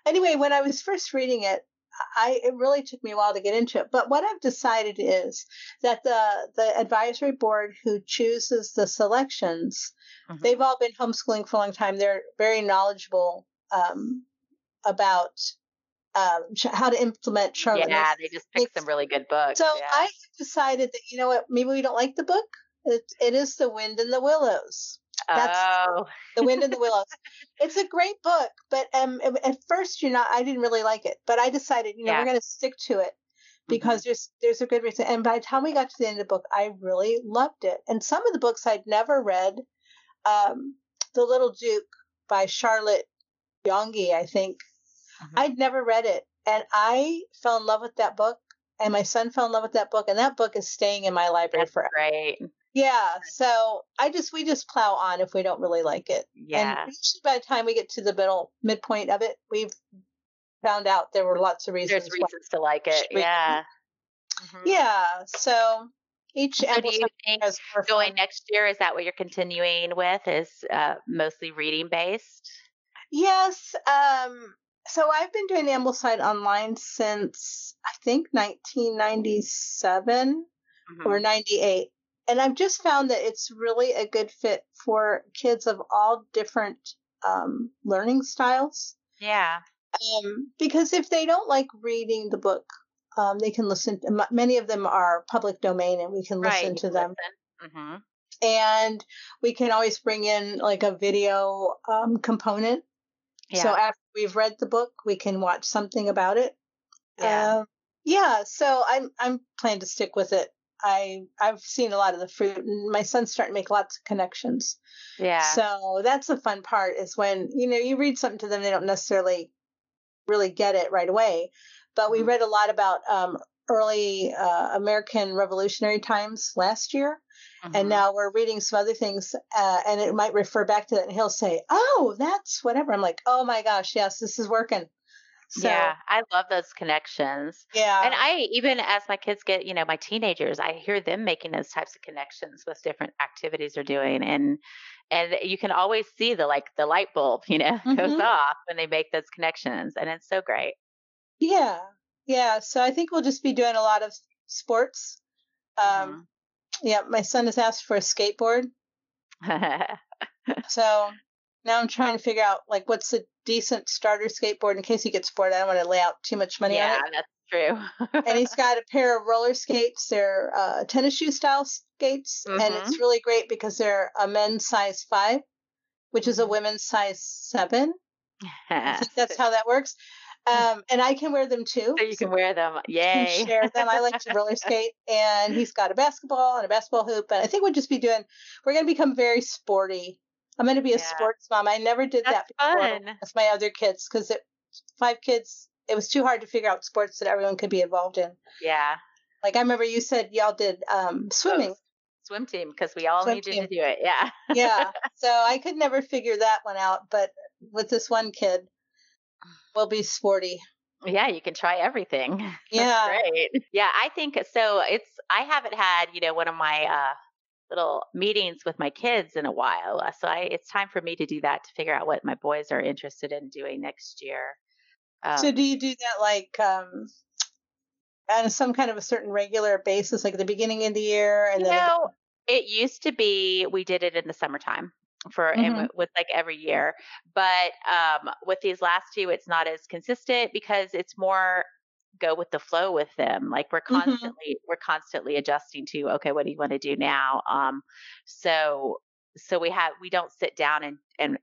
Anyway, when I was first reading it, I it really took me a while to get into it. But what I've decided is that the the advisory board who chooses the selections, mm-hmm. they've all been homeschooling for a long time. They're very knowledgeable um, about um, how to implement Charlotte. Yeah, they just picked some really good books. So yeah. I decided that you know what, maybe we don't like the book. It, it is The Wind in the Willows. That's oh. The Wind in the Willows. it's a great book, but um, at first you're not. I didn't really like it, but I decided, you know, yeah. we're going to stick to it because mm-hmm. there's there's a good reason. And by the time we got to the end of the book, I really loved it. And some of the books I'd never read, um, The Little Duke by Charlotte Yonge, I think. Mm-hmm. I'd never read it, and I fell in love with that book. And my son fell in love with that book, and that book is staying in my library That's forever. Great. Yeah, so I just we just plow on if we don't really like it. Yeah. And by the time we get to the middle midpoint of it, we've found out there were lots of reasons. There's reasons to like it. Yeah. Mm-hmm. Yeah. So each so do you think going next year is that what you're continuing with? Is uh, mostly reading based? Yes. Um, so I've been doing Ambleside online since I think 1997 mm-hmm. or 98 and I've just found that it's really a good fit for kids of all different um, learning styles. Yeah. Um, because if they don't like reading the book, um, they can listen. To, many of them are public domain, and we can listen right, to them. Mm-hmm. And we can always bring in like a video um, component. Yeah. So after we've read the book, we can watch something about it. Yeah. Uh, yeah. So I'm I'm planning to stick with it I I've seen a lot of the fruit, and my son's starting to make lots of connections. Yeah. So that's the fun part is when you know you read something to them, they don't necessarily really get it right away. But we mm-hmm. read a lot about um, early uh, American Revolutionary times last year, mm-hmm. and now we're reading some other things, uh, and it might refer back to that, and he'll say, "Oh, that's whatever." I'm like, "Oh my gosh, yes, this is working." So, yeah, I love those connections. Yeah. And I even as my kids get, you know, my teenagers, I hear them making those types of connections with different activities they're doing and and you can always see the like the light bulb, you know, mm-hmm. goes off when they make those connections and it's so great. Yeah. Yeah, so I think we'll just be doing a lot of sports. Um mm-hmm. yeah, my son has asked for a skateboard. so now I'm trying to figure out like what's a decent starter skateboard in case he gets bored. I don't want to lay out too much money yeah, on it. Yeah, that's true. and he's got a pair of roller skates. They're uh, tennis shoe style skates, mm-hmm. and it's really great because they're a men's size five, which is a mm-hmm. women's size seven. I think that's how that works. Um, and I can wear them too. So you can wear them. Yay. share them. I like to roller skate. And he's got a basketball and a basketball hoop. And I think we'll just be doing, we're going to become very sporty I'm going to be a yeah. sports mom. I never did That's that before fun. with my other kids because five kids, it was too hard to figure out sports that everyone could be involved in. Yeah. Like I remember you said y'all did um, swimming. Oh, swim team because we all swim needed team. to do it. Yeah. yeah. So I could never figure that one out, but with this one kid, we'll be sporty. Yeah, you can try everything. Yeah. That's great. Yeah, I think so. It's I haven't had, you know, one of my uh little meetings with my kids in a while. Uh, so I, it's time for me to do that to figure out what my boys are interested in doing next year. Um, so do you do that like um, on some kind of a certain regular basis, like the beginning of the year? And you then know, it used to be we did it in the summertime for mm-hmm. and with like every year but um with these last two it's not as consistent because it's more go with the flow with them like we're mm-hmm. constantly mm-hmm. we're constantly adjusting to okay what do you want to do now um so so we have we don't sit down and and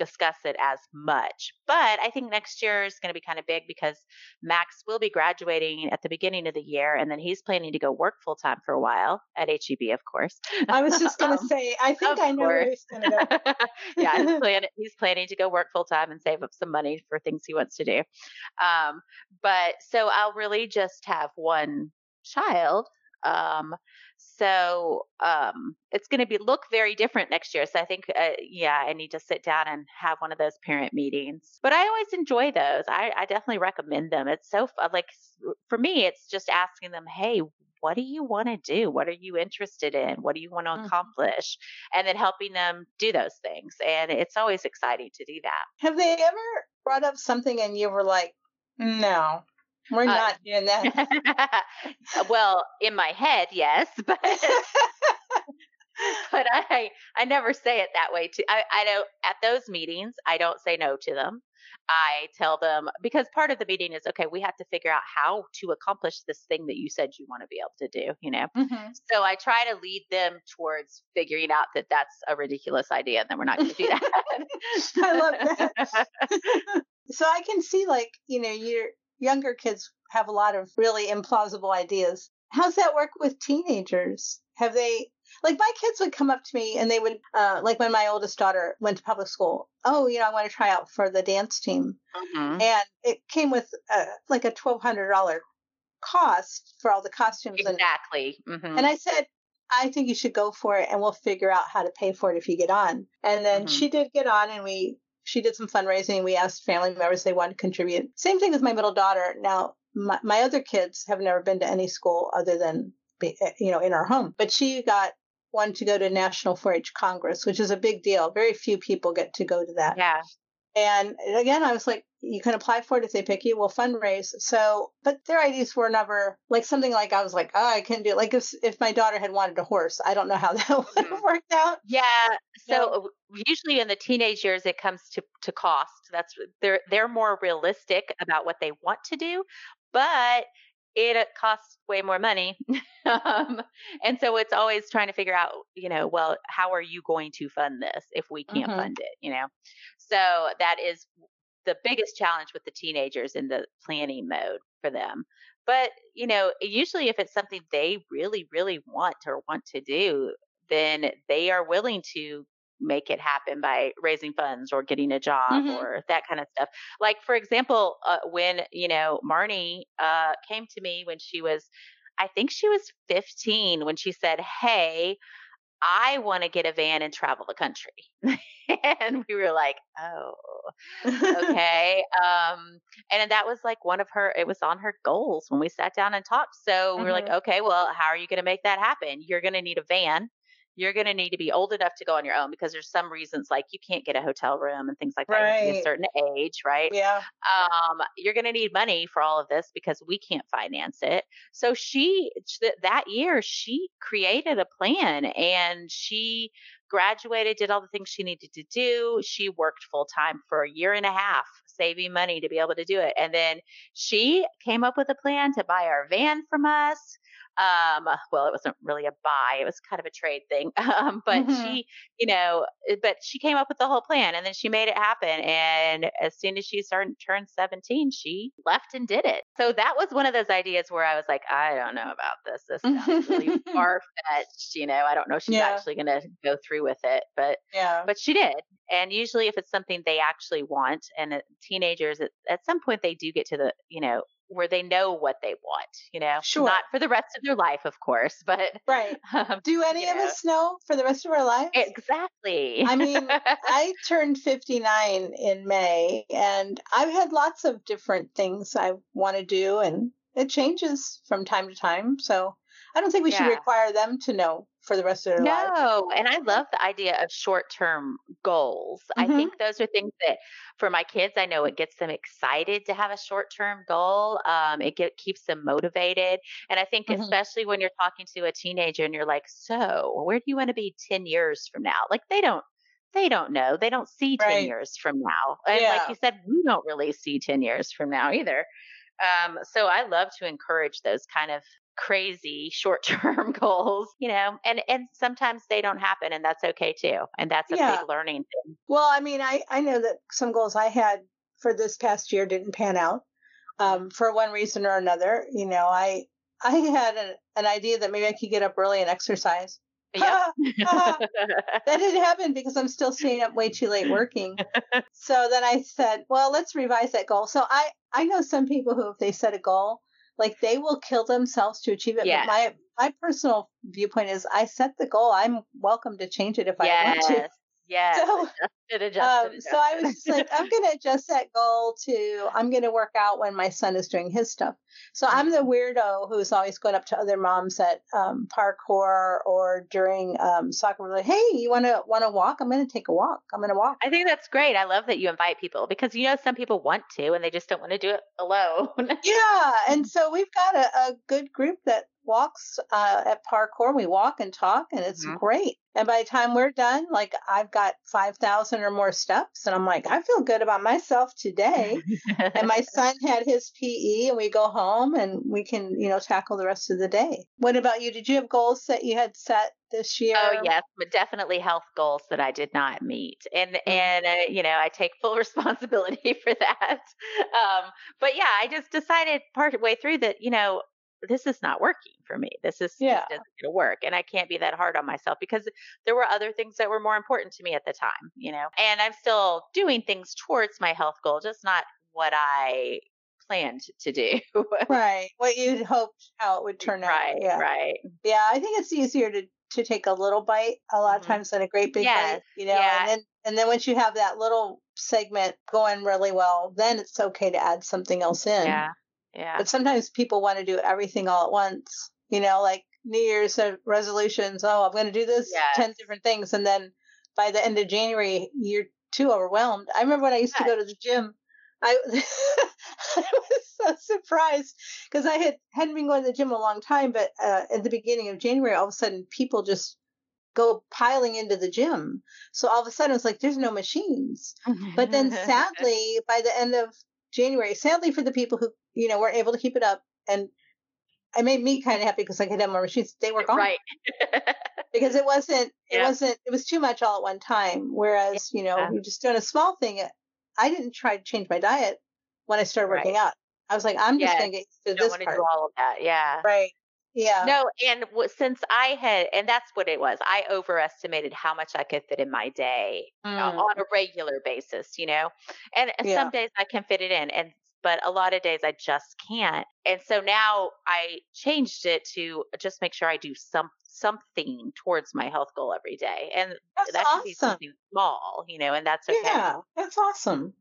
discuss it as much. But I think next year is going to be kind of big because Max will be graduating at the beginning of the year, and then he's planning to go work full time for a while at HEB, of course. I was just going to um, say, I think I know where he's going to go. yeah, he's, plan- he's, planning to go work full time and save up some money for things he wants to do. Um, but so I'll really just have one child. Um, so um, it's going to be look very different next year. So I think, uh, yeah, I need to sit down and have one of those parent meetings. But I always enjoy those. I, I definitely recommend them. It's so fun. Like for me, it's just asking them, hey, what do you want to do? What are you interested in? What do you want to mm-hmm. accomplish? And then helping them do those things. And it's always exciting to do that. Have they ever brought up something and you were like, no, we're uh, not doing that. well, in my head, yes, but but I I never say it that way. Too. I I don't at those meetings. I don't say no to them. I tell them because part of the meeting is okay, we have to figure out how to accomplish this thing that you said you want to be able to do, you know? Mm-hmm. So I try to lead them towards figuring out that that's a ridiculous idea and then we're not going to do that. I love that. so I can see like, you know, your younger kids have a lot of really implausible ideas. How's that work with teenagers? Have they like my kids would come up to me and they would uh, like when my oldest daughter went to public school oh you know i want to try out for the dance team mm-hmm. and it came with uh, like a $1200 cost for all the costumes exactly and, mm-hmm. and i said i think you should go for it and we'll figure out how to pay for it if you get on and then mm-hmm. she did get on and we she did some fundraising we asked family members they wanted to contribute same thing with my middle daughter now my, my other kids have never been to any school other than eh, you know in our home but she got one to go to National 4-H Congress, which is a big deal. Very few people get to go to that. Yeah. And again, I was like, you can apply for it if they pick you. We'll fundraise. So, but their ideas were never like something like I was like, oh, I can do it. Like if if my daughter had wanted a horse, I don't know how that would have mm-hmm. worked out. Yeah. So usually in the teenage years, it comes to to cost. That's they're they're more realistic about what they want to do, but it uh, costs way more money. um, and so it's always trying to figure out, you know, well, how are you going to fund this if we can't mm-hmm. fund it, you know? So that is the biggest challenge with the teenagers in the planning mode for them. But, you know, usually if it's something they really, really want or want to do, then they are willing to make it happen by raising funds or getting a job mm-hmm. or that kind of stuff. Like for example, uh, when you know Marnie uh, came to me when she was, I think she was 15 when she said, "Hey." I want to get a van and travel the country. and we were like, oh, okay. um, and that was like one of her, it was on her goals when we sat down and talked. So we were like, mm-hmm. okay, well, how are you going to make that happen? You're going to need a van you're going to need to be old enough to go on your own because there's some reasons like you can't get a hotel room and things like that right. a certain age, right? Yeah. Um, you're going to need money for all of this because we can't finance it. So she that year she created a plan and she graduated, did all the things she needed to do. She worked full time for a year and a half saving money to be able to do it. And then she came up with a plan to buy our van from us. Um, well, it wasn't really a buy; it was kind of a trade thing. Um, but mm-hmm. she, you know, eh, but she came up with the whole plan, and then she made it happen. And as soon as she started turned 17, she left and did it. So that was one of those ideas where I was like, I don't know about this. This sounds really far fetched. You know, I don't know if she's yeah. actually going to go through with it, but yeah, but she did. And usually, if it's something they actually want, and uh, teenagers at, at some point they do get to the, you know, where they know what they want, you know, sure. not for the rest of their life, of course, but right. Um, Do any of know. us know for the rest of our lives? Exactly. I mean, I turned 59 in May and I've had lots of different things I want to do and it changes from time to time. So I don't think we yeah. should require them to know for the rest of their no, lives. No, and I love the idea of short-term goals. Mm-hmm. I think those are things that for my kids, I know it gets them excited to have a short-term goal. Um, it get, keeps them motivated, and I think mm-hmm. especially when you're talking to a teenager and you're like, "So, where do you want to be ten years from now?" Like they don't they don't know. They don't see 10 right. years from now. And yeah. like you said, we don't really see 10 years from now either. Um, so I love to encourage those kind of crazy short-term goals, you know, and and sometimes they don't happen and that's okay too. And that's a yeah. big learning thing. Well, I mean, I I know that some goals I had for this past year didn't pan out. Um, for one reason or another, you know, I I had an, an idea that maybe I could get up early and exercise. Yep. that didn't happen because I'm still staying up way too late working. so then I said, well, let's revise that goal. So I, I know some people who, if they set a goal, like they will kill themselves to achieve it. Yes. But my my personal viewpoint is I set the goal. I'm welcome to change it if yes. I want to. Yeah. So, adjusted, adjusted, um, adjusted. so I was just like, I'm going to adjust that goal to I'm going to work out when my son is doing his stuff. So. I'm the mm-hmm. weirdo who's always going up to other moms at um, parkour or during um, soccer. Like, hey, you want to want to walk? I'm going to take a walk. I'm going to walk. I think that's great. I love that you invite people because you know some people want to and they just don't want to do it alone. yeah, and so we've got a, a good group that walks uh, at parkour. We walk and talk, and it's mm-hmm. great. And by the time we're done, like I've got 5,000 10,000 or more steps. And I'm like, I feel good about myself today. and my son had his PE and we go home and we can, you know, tackle the rest of the day. What about you? Did you have goals that you had set this year? Oh yes, but definitely health goals that I did not meet, and mm-hmm. and uh, you know I take full responsibility for that. Um, but yeah, I just decided part way through that you know this is not working for me. This is yeah. this isn't to work, and I can't be that hard on myself because there were other things that were more important to me at the time, you know. And I'm still doing things towards my health goal, just not what I planned to do. right. What you hoped how it would turn right, out. Yeah. Right. Yeah. I think it's easier to to take a little bite a lot of mm-hmm. times than a great big yes. bite. You know, yeah. and then and then once you have that little segment going really well, then it's okay to add something else in. Yeah. Yeah. But sometimes people want to do everything all at once. You know, like New Year's resolutions. Oh, I'm going to do this yes. ten different things, and then by the end of January, you're too overwhelmed. I remember when I used to go to the gym. I, I was so surprised because I had hadn't been going to the gym a long time, but uh, at the beginning of January, all of a sudden people just go piling into the gym. So all of a sudden it's like there's no machines. but then sadly, by the end of January, sadly for the people who you know were able to keep it up, and it made me kind of happy because I could have more machines. They were gone, right? because it wasn't it yeah. wasn't it was too much all at one time. Whereas you know yeah. you're just doing a small thing. I didn't try to change my diet when I started working right. out. I was like, I'm just going to get used to this part. Do all of that, yeah. Right. Yeah. No, and w- since I had, and that's what it was, I overestimated how much I could fit in my day mm. uh, on a regular basis, you know? And yeah. some days I can fit it in, and but a lot of days I just can't. And so now I changed it to just make sure I do some something towards my health goal every day. And that's that awesome. be something small, you know, and that's okay. Yeah, that's awesome.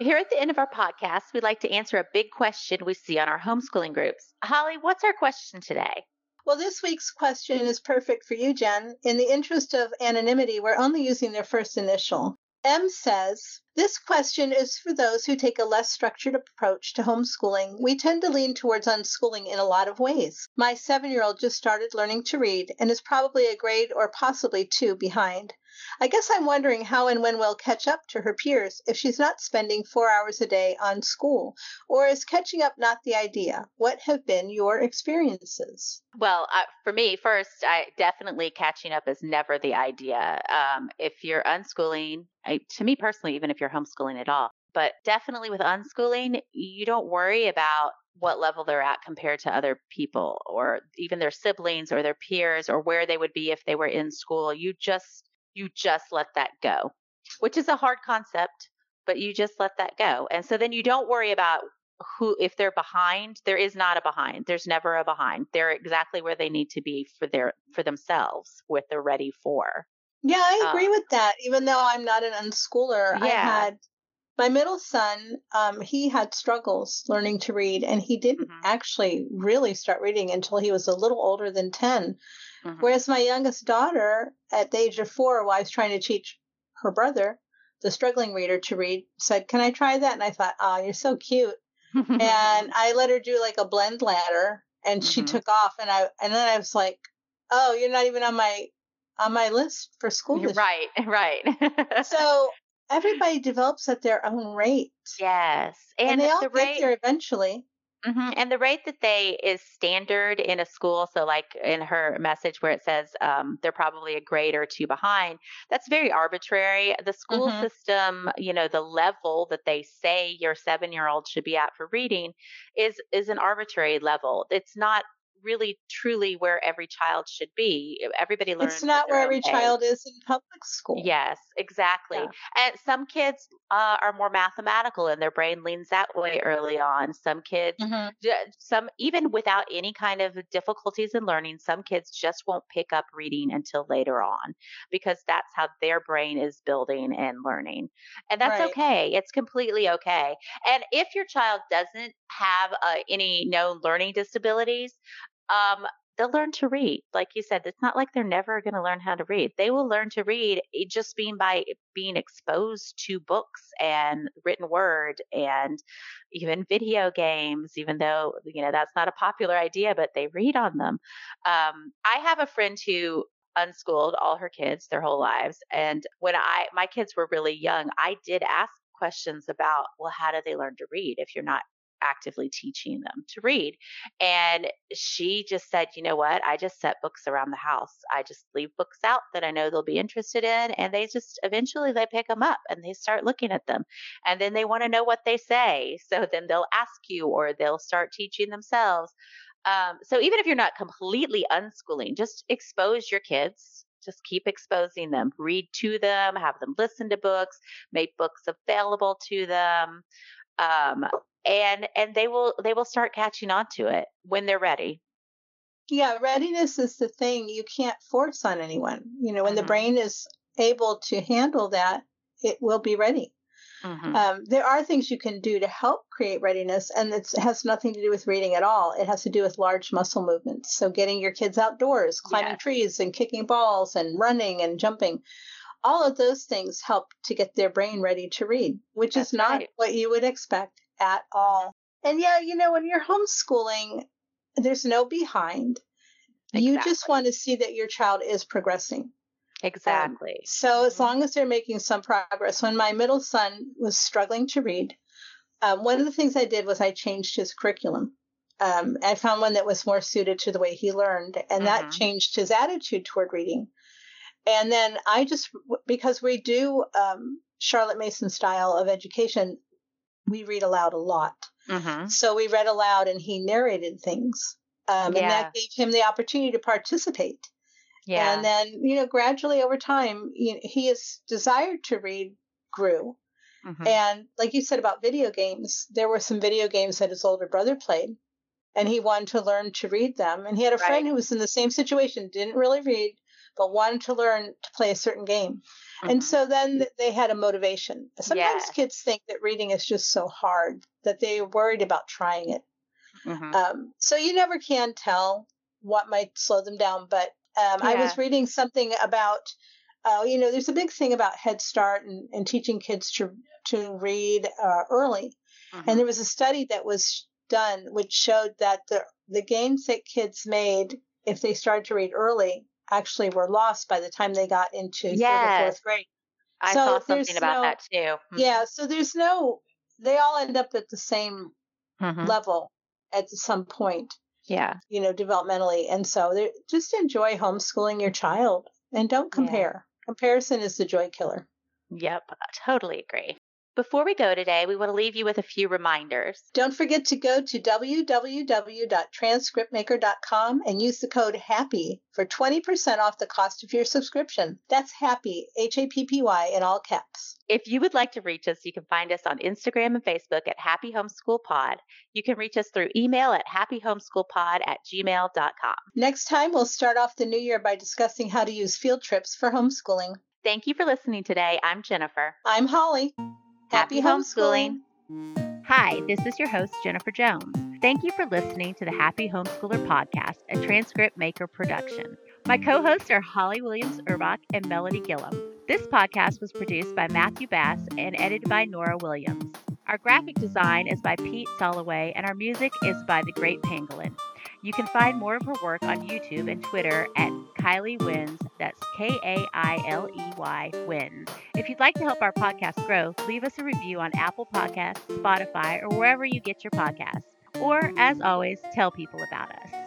Here at the end of our podcast, we like to answer a big question we see on our homeschooling groups. Holly, what's our question today? Well, this week's question is perfect for you, Jen. In the interest of anonymity, we're only using their first initial. M says, This question is for those who take a less structured approach to homeschooling. We tend to lean towards unschooling in a lot of ways. My seven year old just started learning to read and is probably a grade or possibly two behind. I guess I'm wondering how and when we'll catch up to her peers if she's not spending four hours a day on school. Or is catching up not the idea? What have been your experiences? Well, uh, for me, first, I definitely catching up is never the idea. Um, if you're unschooling, I, to me personally, even if you're homeschooling at all, but definitely with unschooling, you don't worry about what level they're at compared to other people or even their siblings or their peers or where they would be if they were in school. You just you just let that go, which is a hard concept, but you just let that go. And so then you don't worry about who if they're behind there is not a behind there's never a behind they're exactly where they need to be for their for themselves what they're ready for yeah i agree um, with that even though i'm not an unschooler yeah. i had my middle son um, he had struggles learning to read and he didn't mm-hmm. actually really start reading until he was a little older than 10 Mm-hmm. Whereas my youngest daughter, at the age of four, while I was trying to teach her brother, the struggling reader, to read, said, Can I try that? And I thought, Oh, you're so cute. and I let her do like a blend ladder and mm-hmm. she took off and I and then I was like, Oh, you're not even on my on my list for school. right, right. so everybody develops at their own rate. Yes. And, and they all the get rate, there eventually. Mm-hmm. And the rate that they is standard in a school. So, like in her message where it says um, they're probably a grade or two behind, that's very arbitrary. The school mm-hmm. system, you know, the level that they say your seven year old should be at for reading is is an arbitrary level. It's not really truly where every child should be. Everybody learns. It's not where every child is in public school. Yes, exactly. Yeah. And some kids uh, are more mathematical and their brain leans that way early on. Some kids, mm-hmm. some even without any kind of difficulties in learning, some kids just won't pick up reading until later on because that's how their brain is building and learning. And that's right. okay. It's completely okay. And if your child doesn't have uh, any known learning disabilities, um, they'll learn to read. Like you said, it's not like they're never going to learn how to read. They will learn to read eh, just being by being exposed to books and written word and even video games, even though, you know, that's not a popular idea, but they read on them. Um, I have a friend who unschooled all her kids their whole lives. And when I, my kids were really young, I did ask questions about, well, how do they learn to read if you're not actively teaching them to read. And she just said, you know what? I just set books around the house. I just leave books out that I know they'll be interested in. And they just eventually they pick them up and they start looking at them. And then they want to know what they say. So then they'll ask you or they'll start teaching themselves. Um, so even if you're not completely unschooling, just expose your kids just keep exposing them read to them have them listen to books make books available to them um, and and they will they will start catching on to it when they're ready yeah readiness is the thing you can't force on anyone you know when mm-hmm. the brain is able to handle that it will be ready mm-hmm. um, there are things you can do to help create readiness and it has nothing to do with reading at all it has to do with large muscle movements so getting your kids outdoors climbing yes. trees and kicking balls and running and jumping all of those things help to get their brain ready to read which That's is not right. what you would expect at all. And yeah, you know, when you're homeschooling, there's no behind. Exactly. You just want to see that your child is progressing. Exactly. Um, so as mm-hmm. long as they're making some progress, when my middle son was struggling to read, um, one of the things I did was I changed his curriculum. Um, I found one that was more suited to the way he learned, and mm-hmm. that changed his attitude toward reading. And then I just, because we do um, Charlotte Mason style of education, we read aloud a lot. Mm-hmm. So we read aloud and he narrated things. Um, yeah. And that gave him the opportunity to participate. Yeah. And then, you know, gradually over time, you know, his desire to read grew. Mm-hmm. And like you said about video games, there were some video games that his older brother played, and he wanted to learn to read them. And he had a right. friend who was in the same situation, didn't really read, but wanted to learn to play a certain game. Mm-hmm. And so then they had a motivation. Sometimes yeah. kids think that reading is just so hard that they're worried about trying it. Mm-hmm. Um, so you never can tell what might slow them down. But um, yeah. I was reading something about, uh, you know, there's a big thing about Head Start and, and teaching kids to to read uh, early. Mm-hmm. And there was a study that was done which showed that the the gains that kids made if they started to read early actually were lost by the time they got into yes. third or fourth grade. I so saw something about no, that too. Mm-hmm. Yeah, so there's no, they all end up at the same mm-hmm. level at some point. Yeah. You know, developmentally. And so just enjoy homeschooling your child and don't compare. Yeah. Comparison is the joy killer. Yep, totally agree. Before we go today, we want to leave you with a few reminders. Don't forget to go to www.transcriptmaker.com and use the code HAPPY for 20% off the cost of your subscription. That's HAPPY, H A P P Y, in all caps. If you would like to reach us, you can find us on Instagram and Facebook at Happy Homeschool Pod. You can reach us through email at happyhomeschoolpod at gmail.com. Next time, we'll start off the new year by discussing how to use field trips for homeschooling. Thank you for listening today. I'm Jennifer. I'm Holly. Happy homeschooling. Hi, this is your host, Jennifer Jones. Thank you for listening to the Happy Homeschooler Podcast, a transcript maker production. My co hosts are Holly Williams Urbach and Melody Gillum. This podcast was produced by Matthew Bass and edited by Norah Williams. Our graphic design is by Pete Soloway, and our music is by The Great Pangolin. You can find more of her work on YouTube and Twitter at Kailey Wins. That's K A I L E Y Wins. If you'd like to help our podcast grow, leave us a review on Apple Podcasts, Spotify, or wherever you get your podcasts. Or, as always, tell people about us.